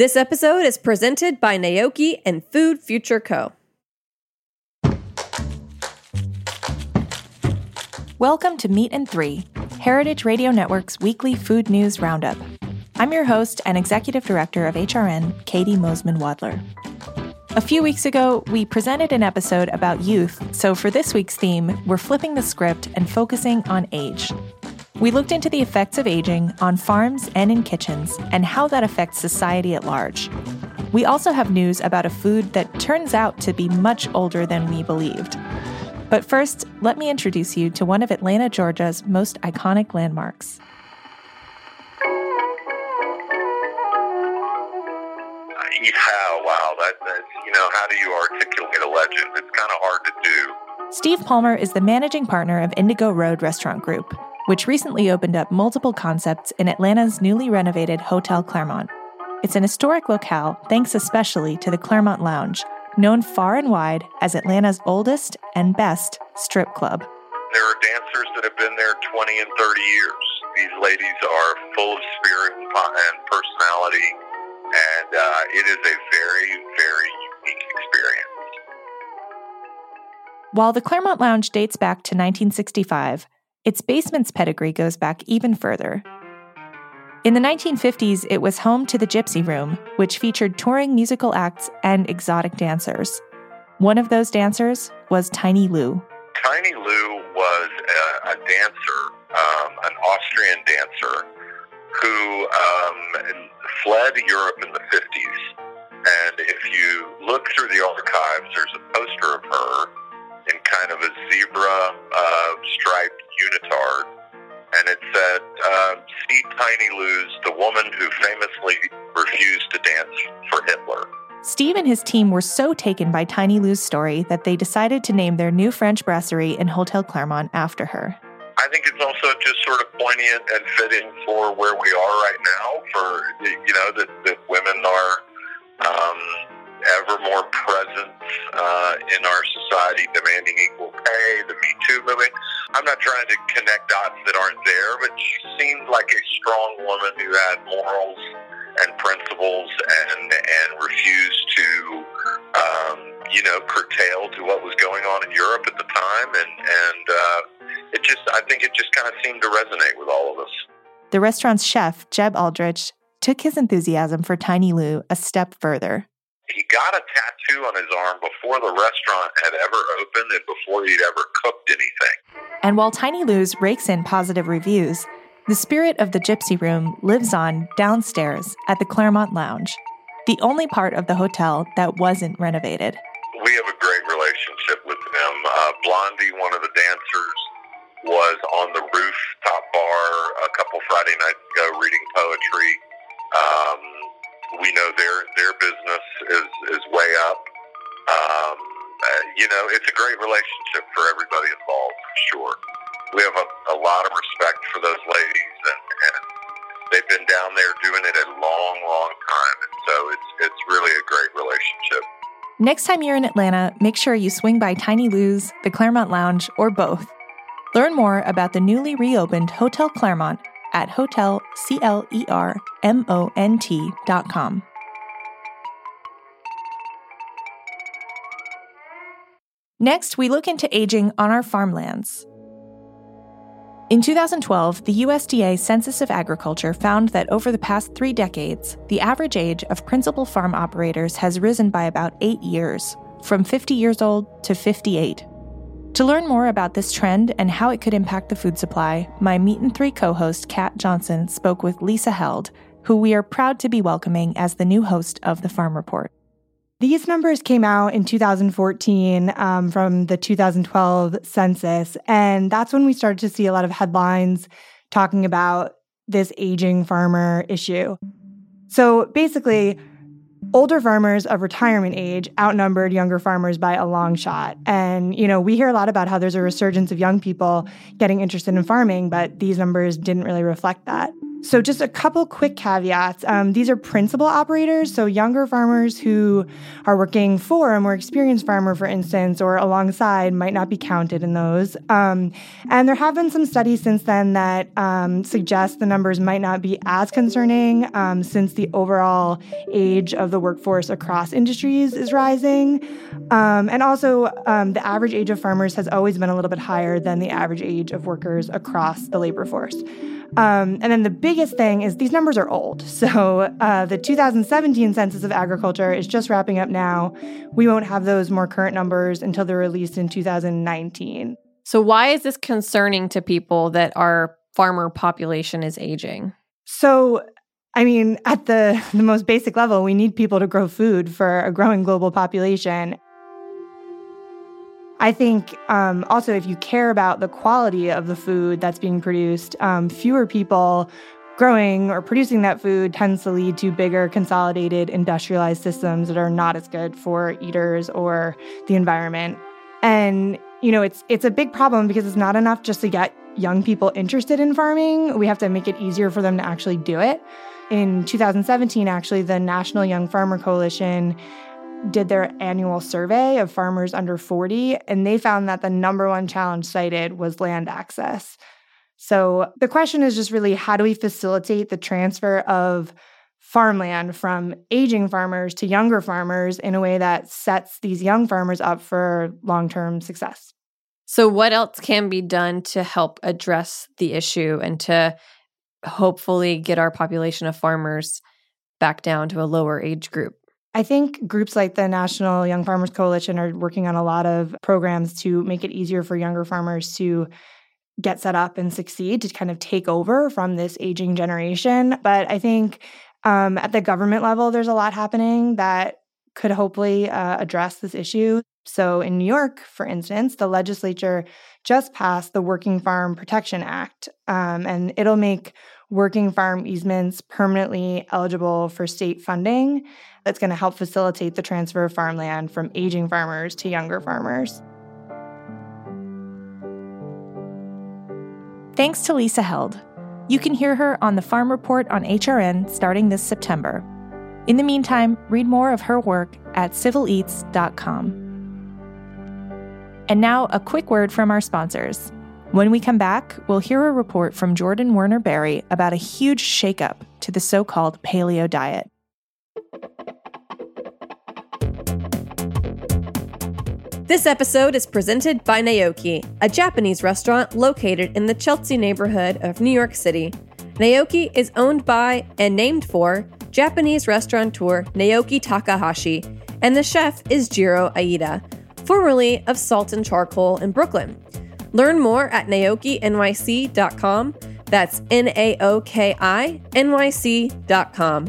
This episode is presented by Naoki and Food Future Co. Welcome to Meat and Three, Heritage Radio Network's weekly food news roundup. I'm your host and executive director of HRN, Caity Moseman Wadler. A few weeks ago, we presented an episode about youth, so for this week's theme, we're flipping the script and focusing on age. We looked into the effects of aging on farms and in kitchens and how that affects society at large. We also have news about a food that turns out to be much older than we believed. But first, let me introduce you to one of Atlanta, Georgia's most iconic landmarks. Yeah, wow. That, that's, you know, how do you articulate a legend? It's kind of hard to do. Steve Palmer is the managing partner of Indigo Road Restaurant Group, which recently opened up multiple concepts in Atlanta's newly renovated Hotel Clermont. It's an historic locale thanks especially to the Clermont Lounge, known far and wide as Atlanta's oldest and best strip club. There are dancers that have been there 20 and 30 years. These ladies are full of spirit and personality, and uh, it is a very, very unique experience. While the Clermont Lounge dates back to 1965, its basement's pedigree goes back even further. In the 1950s, it was home to the Gypsy Room, which featured touring musical acts and exotic dancers. One of those dancers was Tiny Lou. Tiny Lou was a, a dancer, um, an Austrian dancer, who um, fled Europe in the 50s. And if you look through the archives, there's a poster of her in kind of a zebra uh, striped unitard. And it said, uh, See Tiny Lou's, the woman who famously refused to dance for Hitler. Steve and his team were so taken by Tiny Lou's story that they decided to name their new French brasserie in Hotel Clermont after her. I think it's also just sort of poignant and fitting for where we are right now. For you know that, that women are um, ever more present uh, in our society, demanding equal pay, the Me Too movement. I'm not trying to connect dots that aren't there, but she seemed like a strong woman who had morals and principles and and refused to um, you know curtail to what was going on in Europe at the time and and uh, it just I think it just kind of seemed to resonate with all of us. The restaurant's chef, Jeb Aldrich, took his enthusiasm for Tiny Lou a step further he got a tattoo on his arm before the restaurant had ever opened and before he'd ever cooked anything. And while Tiny Lou's rakes in positive reviews, the spirit of the Gypsy Room lives on downstairs at the Clermont Lounge, the only part of the hotel that wasn't renovated. We have a great relationship with them. Uh, Blondie, one of the dancers, was on the rooftop bar a couple Friday nights ago reading poetry. Um, we know their their business is is way up. Um, uh, you know, it's a great relationship for everybody involved, for sure. We have a, a lot of respect for those ladies, and, and they've been down there doing it a long, long time, and so it's it's really a great relationship. Next time you're in Atlanta, make sure you swing by Tiny Lou's, the Clermont Lounge, or both. Learn more about the newly reopened Hotel Clermont at hotelclermont.com. Next, we look into aging on our farmlands. In 2012, the USDA Census of Agriculture found that over the past three decades, the average age of principal farm operators has risen by about eight years, from 50 years old to 58. To learn more about this trend and how it could impact the food supply, my Meat and Three co host, Kat Johnson, spoke with Lisa Held, who we are proud to be welcoming as the new host of the Farm Report. These numbers came out in 2014 um, from the 2012 census, and that's when we started to see a lot of headlines talking about this aging farmer issue. So basically, older farmers of retirement age outnumbered younger farmers by a long shot. And, you know, we hear a lot about how there's a resurgence of young people getting interested in farming, but these numbers didn't really reflect that. So, just a couple quick caveats. Um, these are principal operators, so younger farmers who are working for a more experienced farmer, for instance, or alongside, might not be counted in those. Um, and there have been some studies since then that um, suggest the numbers might not be as concerning um, since the overall age of the workforce across industries is rising. Um, and also, um, the average age of farmers has always been a little bit higher than the average age of workers across the labor force. Um, and then the biggest thing is these numbers are old. So uh, the 2017 Census of Agriculture is just wrapping up now. We won't have those more current numbers until they're released in 2019. So, why is this concerning to people that our farmer population is aging? So, I mean, at the, the most basic level, we need people to grow food for a growing global population. I think um, also if you care about the quality of the food that's being produced, um, fewer people growing or producing that food tends to lead to bigger consolidated industrialized systems that are not as good for eaters or the environment. And you know, it's it's a big problem because it's not enough just to get young people interested in farming. We have to make it easier for them to actually do it. In 2017, actually, the National Young Farmer Coalition did their annual survey of farmers under 40, and they found that the number one challenge cited was land access. So the question is just really how do we facilitate the transfer of farmland from aging farmers to younger farmers in a way that sets these young farmers up for long term success? So, what else can be done to help address the issue and to hopefully get our population of farmers back down to a lower age group? I think groups like the National Young Farmers Coalition are working on a lot of programs to make it easier for younger farmers to get set up and succeed to kind of take over from this aging generation. But I think um, at the government level, there's a lot happening that could hopefully uh, address this issue. So, in New York, for instance, the legislature just passed the Working Farm Protection Act, um, and it'll make working farm easements permanently eligible for state funding that's going to help facilitate the transfer of farmland from aging farmers to younger farmers. Thanks to Lisa Held. You can hear her on the Farm Report on HRN starting this September. In the meantime, read more of her work at civileats.com. And now, a quick word from our sponsors. When we come back, we'll hear a report from Jordan Werner Berry about a huge shakeup to the so called paleo diet. This episode is presented by Naoki, a Japanese restaurant located in the Chelsea neighborhood of New York City. Naoki is owned by and named for Japanese restaurateur Naoki Takahashi, and the chef is Jiro Aida, formerly of Salt and Charcoal in Brooklyn. Learn more at naokinyc.com. That's N A O K I N Y C.com.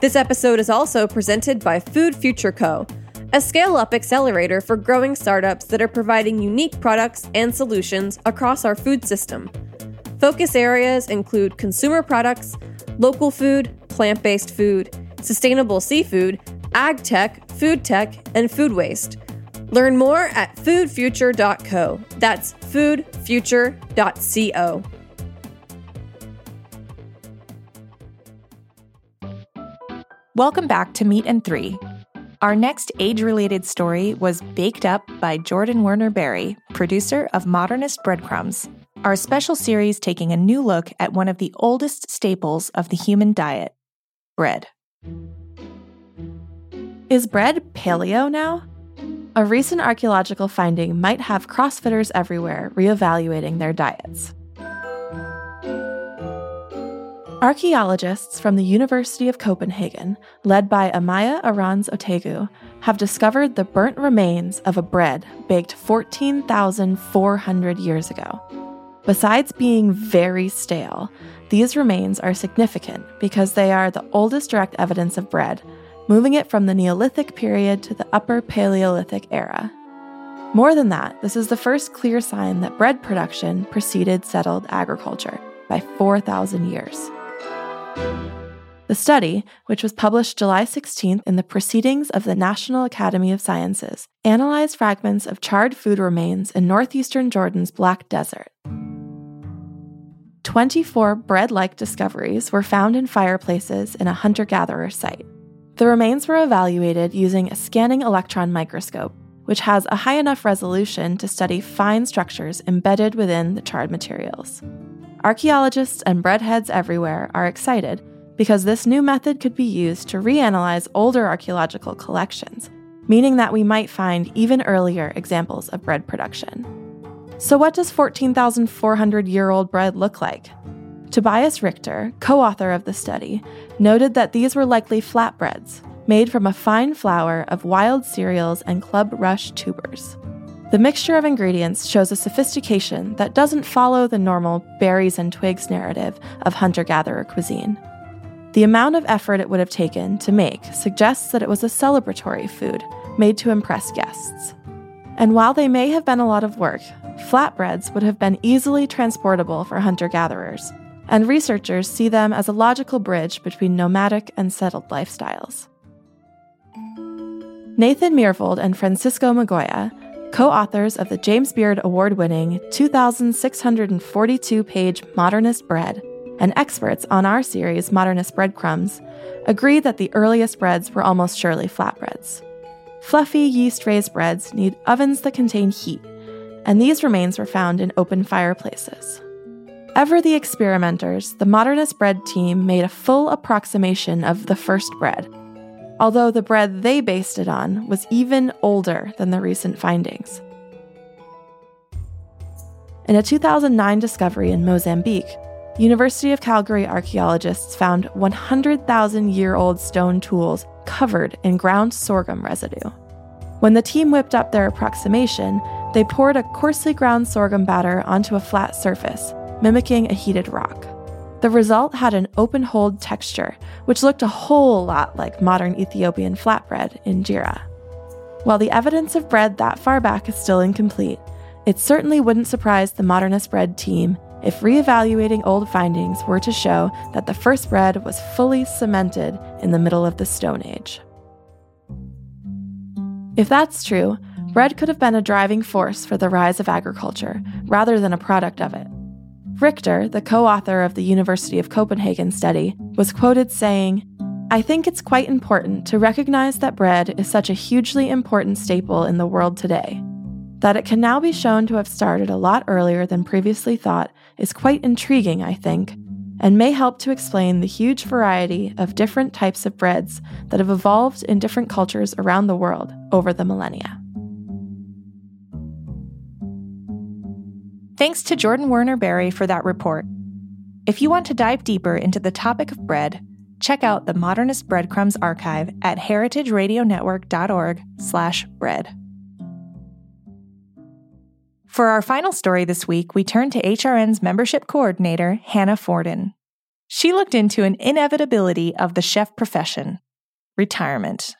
This episode is also presented by Food Future Co., a scale up accelerator for growing startups that are providing unique products and solutions across our food system. Focus areas include consumer products, local food, plant based food, sustainable seafood, ag tech, food tech, and food waste. Learn more at foodfuture.co. That's foodfuture.co. Welcome back to Meat and Three. Our next age related story was baked up by Jordan Werner Berry, producer of Modernist Breadcrumbs, our special series taking a new look at one of the oldest staples of the human diet bread. Is bread paleo now? A recent archaeological finding might have CrossFitters everywhere reevaluating their diets. Archaeologists from the University of Copenhagen, led by Amaia Arranz-Otaegui, have discovered the burnt remains of a bread baked 14,400 years ago. Besides being very stale, these remains are significant because they are the oldest direct evidence of bread moving it from the Neolithic period to the Upper Paleolithic era. More than that, this is the first clear sign that bread production preceded settled agriculture by 4,000 years. The study, which was published July 16th in the Proceedings of the National Academy of Sciences, analyzed fragments of charred food remains in northeastern Jordan's Black Desert. 24 bread like discoveries were found in fireplaces in a hunter gatherer site. The remains were evaluated using a scanning electron microscope, which has a high enough resolution to study fine structures embedded within the charred materials. Archaeologists and breadheads everywhere are excited because this new method could be used to reanalyze older archaeological collections, meaning that we might find even earlier examples of bread production. So, what does 14,400 year old bread look like? Tobias Richter, co author of the study, noted that these were likely flatbreads, made from a fine flour of wild cereals and club rush tubers. The mixture of ingredients shows a sophistication that doesn't follow the normal berries and twigs narrative of hunter gatherer cuisine. The amount of effort it would have taken to make suggests that it was a celebratory food made to impress guests. And while they may have been a lot of work, flatbreads would have been easily transportable for hunter gatherers, and researchers see them as a logical bridge between nomadic and settled lifestyles. Nathan Myhrvold and Francisco Migoya, co authors of the James Beard Award winning 2,642 page Modernist Bread, and experts on our series Modernist Breadcrumbs, agree that the earliest breads were almost surely flatbreads. Fluffy yeast raised breads need ovens that contain heat, and these remains were found in open fireplaces. Ever the experimenters, the Modernist Bread team made a full approximation of the first bread although the bread they based it on was even older than the recent findings. In a 2009 discovery in Mozambique, University of Calgary archaeologists found 100,000 year old stone tools covered in ground sorghum residue. When the team whipped up their approximation, they poured a coarsely ground sorghum batter onto a flat surface, mimicking a heated rock. The result had an open hold texture, which looked a whole lot like modern Ethiopian flatbread injera. While the evidence of bread that far back is still incomplete, it certainly wouldn't surprise the modernist bread team if reevaluating old findings were to show that the first bread was fully cemented in the middle of the Stone Age. If that's true, bread could have been a driving force for the rise of agriculture rather than a product of it. Richter, the co author of the University of Copenhagen study, was quoted saying, I think it's quite important to recognize that bread is such a hugely important staple in the world today. That it can now be shown to have started a lot earlier than previously thought is quite intriguing, I think, and may help to explain the huge variety of different types of breads that have evolved in different cultures around the world over the millennia. Thanks to Jordan Werner Berry for that report. If you want to dive deeper into the topic of bread, check out the Modernist Breadcrumbs archive at heritageradionetwork.org/bread. For our final story this week, we turn to HRN's membership coordinator, Hannah Forden. She looked into an inevitability of the chef profession retirement.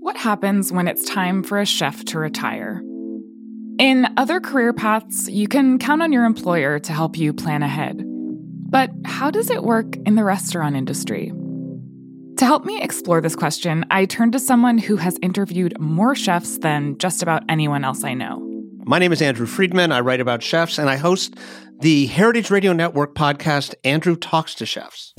What happens when it's time for a chef to retire? In other career paths, you can count on your employer to help you plan ahead. But how does it work in the restaurant industry? To help me explore this question, I turned to someone who has interviewed more chefs than just about anyone else I know. My name is Andrew Friedman. I write about chefs and I host the Heritage Radio Network podcast, Andrew Talks to Chefs.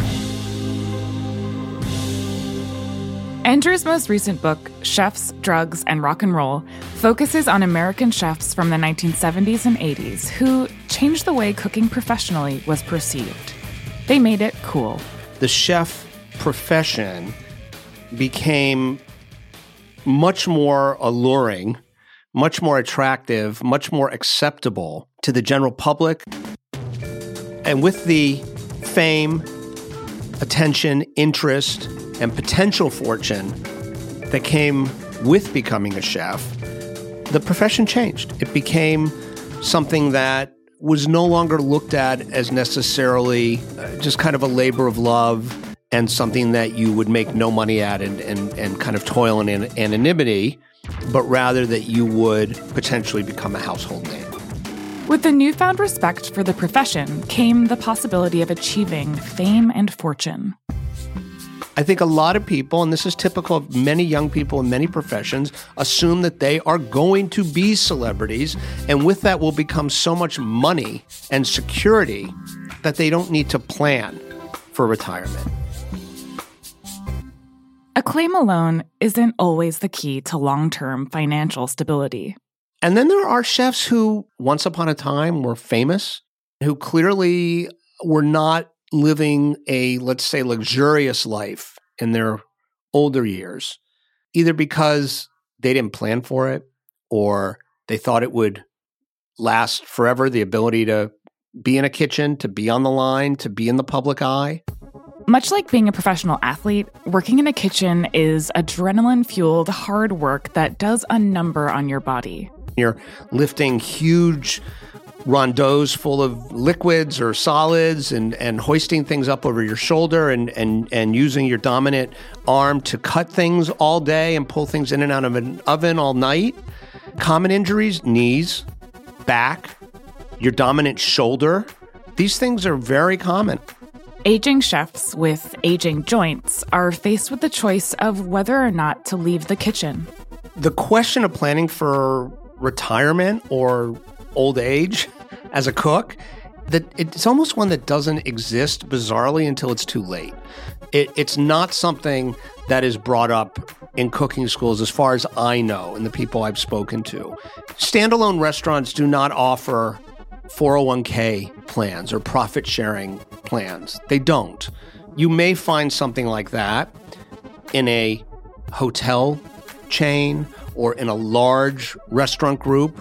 Andrew's most recent book, Chefs, Drugs, and Rock and Roll, focuses on American chefs from the 1970s and 80s who changed the way cooking professionally was perceived. They made it cool. The chef profession became much more alluring, much more attractive, much more acceptable to the general public. And with the fame, attention, interest, and potential fortune that came with becoming a chef, the profession changed. It became something that was no longer looked at as necessarily uh, just kind of a labor of love and something that you would make no money at and, and, and kind of toil in anonymity, but rather that you would potentially become a household name. With the newfound respect for the profession came the possibility of achieving fame and fortune. I think a lot of people, and this is typical of many young people in many professions, assume that they are going to be celebrities. And with that will become so much money and security that they don't need to plan for retirement. Acclaim alone isn't always the key to long term financial stability. And then there are chefs who, once upon a time, were famous, who clearly were not living a, let's say, luxurious life in their older years, either because they didn't plan for it or they thought it would last forever the ability to be in a kitchen, to be on the line, to be in the public eye. Much like being a professional athlete, working in a kitchen is adrenaline fueled hard work that does a number on your body. You're lifting huge rondeaus full of liquids or solids and, and hoisting things up over your shoulder and, and, and using your dominant arm to cut things all day and pull things in and out of an oven all night. Common injuries, knees, back, your dominant shoulder. These things are very common. Aging chefs with aging joints are faced with the choice of whether or not to leave the kitchen. The question of planning for retirement or old age as a cook that it's almost one that doesn't exist bizarrely until it's too late. It, it's not something that is brought up in cooking schools, as far as I know, and the people I've spoken to. Standalone restaurants do not offer 401k plans or profit sharing plans. They don't. You may find something like that in a hotel chain or in a large restaurant group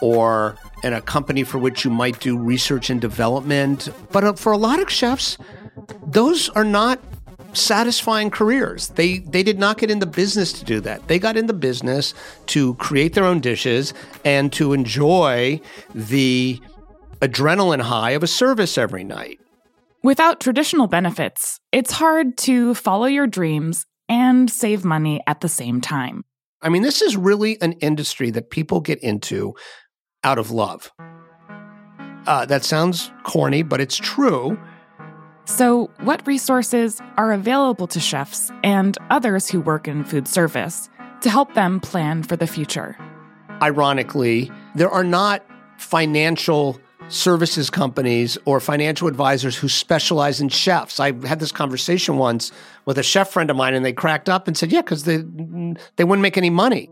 or in a company for which you might do research and development. But uh, for a lot of chefs, those are not satisfying careers. They they did not get in the business to do that. They got in the business to create their own dishes and to enjoy the adrenaline high of a service every night. Without traditional benefits, it's hard to follow your dreams and save money at the same time. I mean, this is really an industry that people get into out of love. Uh, that sounds corny, but it's true. So, what resources are available to chefs and others who work in food service to help them plan for the future? Ironically, there are not financial services companies or financial advisors who specialize in chefs. I had this conversation once with a chef friend of mine and they cracked up and said, "Yeah, cuz they they wouldn't make any money."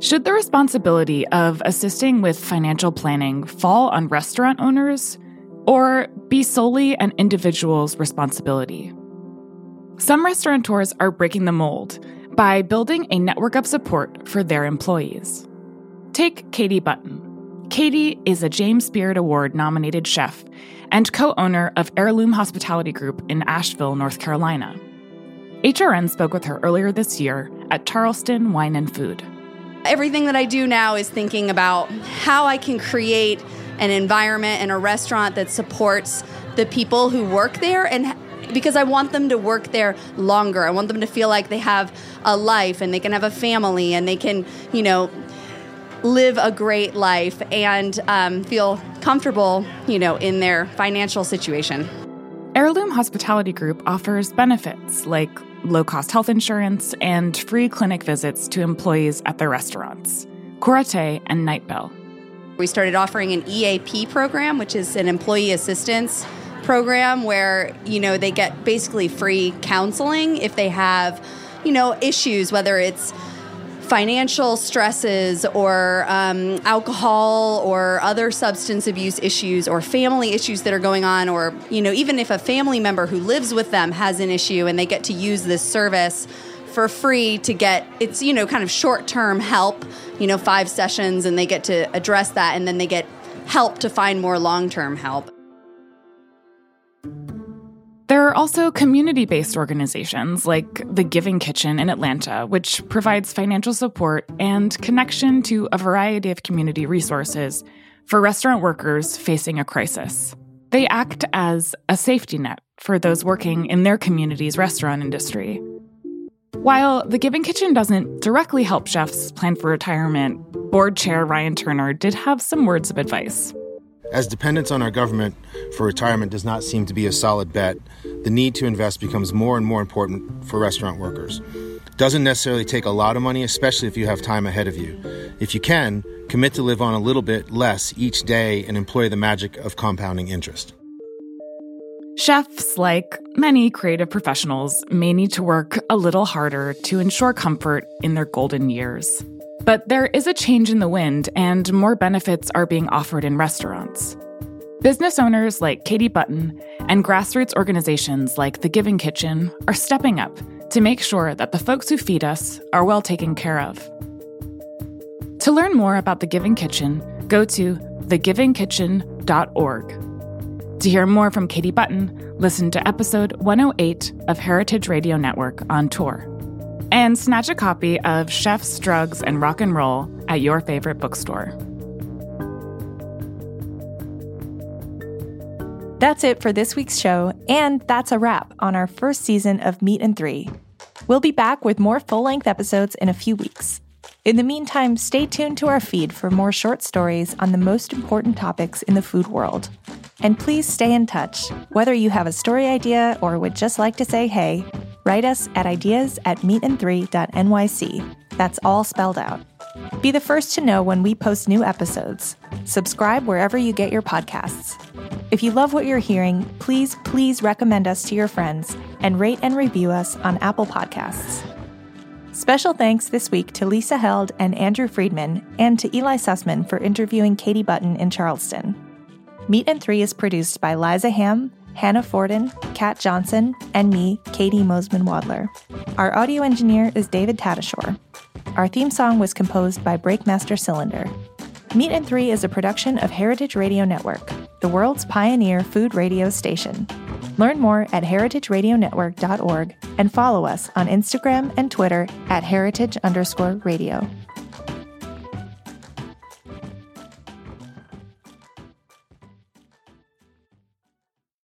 Should the responsibility of assisting with financial planning fall on restaurant owners or be solely an individual's responsibility? Some restaurateurs are breaking the mold by building a network of support for their employees. Take Katie Button. Katie is a James Beard Award nominated chef and co owner of Heirloom Hospitality Group in Asheville, North Carolina. HRN spoke with her earlier this year at Charleston Wine and Food. Everything that I do now is thinking about how I can create an environment and a restaurant that supports the people who work there and because I want them to work there longer. I want them to feel like they have a life and they can have a family and they can, you know, live a great life and um, feel comfortable, you know, in their financial situation. Heirloom Hospitality Group offers benefits like low cost health insurance, and free clinic visits to employees at their restaurants, Cúrate and Nightbell. We started offering an EAP program, which is an employee assistance program where, you know, they get basically free counseling if they have, you know, issues, whether it's financial stresses or um, alcohol or other substance abuse issues or family issues that are going on or you know even if a family member who lives with them has an issue and they get to use this service for free to get it's you know kind of short-term help you know five sessions and they get to address that and then they get help to find more long-term help there are also community based organizations like the Giving Kitchen in Atlanta, which provides financial support and connection to a variety of community resources for restaurant workers facing a crisis. They act as a safety net for those working in their community's restaurant industry. While the Giving Kitchen doesn't directly help chefs plan for retirement, board chair Ryan Turner did have some words of advice. As dependence on our government for retirement does not seem to be a solid bet, the need to invest becomes more and more important for restaurant workers. Doesn't necessarily take a lot of money, especially if you have time ahead of you. If you can, commit to live on a little bit less each day and employ the magic of compounding interest. Chefs, like many creative professionals, may need to work a little harder to ensure comfort in their golden years. But there is a change in the wind, and more benefits are being offered in restaurants. Business owners like Katie Button and grassroots organizations like The Giving Kitchen are stepping up to make sure that the folks who feed us are well taken care of. To learn more about The Giving Kitchen, go to thegivingkitchen.org. To hear more from Katie Button, listen to episode 108 of Heritage Radio Network on tour. And snatch a copy of Chefs, Drugs, and Rock and Roll at your favorite bookstore. That's it for this week's show, and that's a wrap on our first season of Meat and Three. We'll be back with more full length episodes in a few weeks. In the meantime, stay tuned to our feed for more short stories on the most important topics in the food world. And please stay in touch. Whether you have a story idea or would just like to say hey, write us at ideas at meatand3.nyc. That's all spelled out. Be the first to know when we post new episodes. Subscribe wherever you get your podcasts. If you love what you're hearing, please, please recommend us to your friends and rate and review us on Apple Podcasts. Special thanks this week to Lisa Held and Andrew Friedman, and to Eli Sussman for interviewing Katie Button in Charleston. Meat and Three is produced by Liza Ham, Hannah Forden, Kat Johnson, and me, Caity Moseman Wadler. Our audio engineer is David Tadashore. Our theme song was composed by Breakmaster Cylinder. Meat and Three is a production of Heritage Radio Network, the world's pioneer food radio station. Learn more at heritageradionetwork.org and follow us on Instagram and Twitter at heritage underscore radio.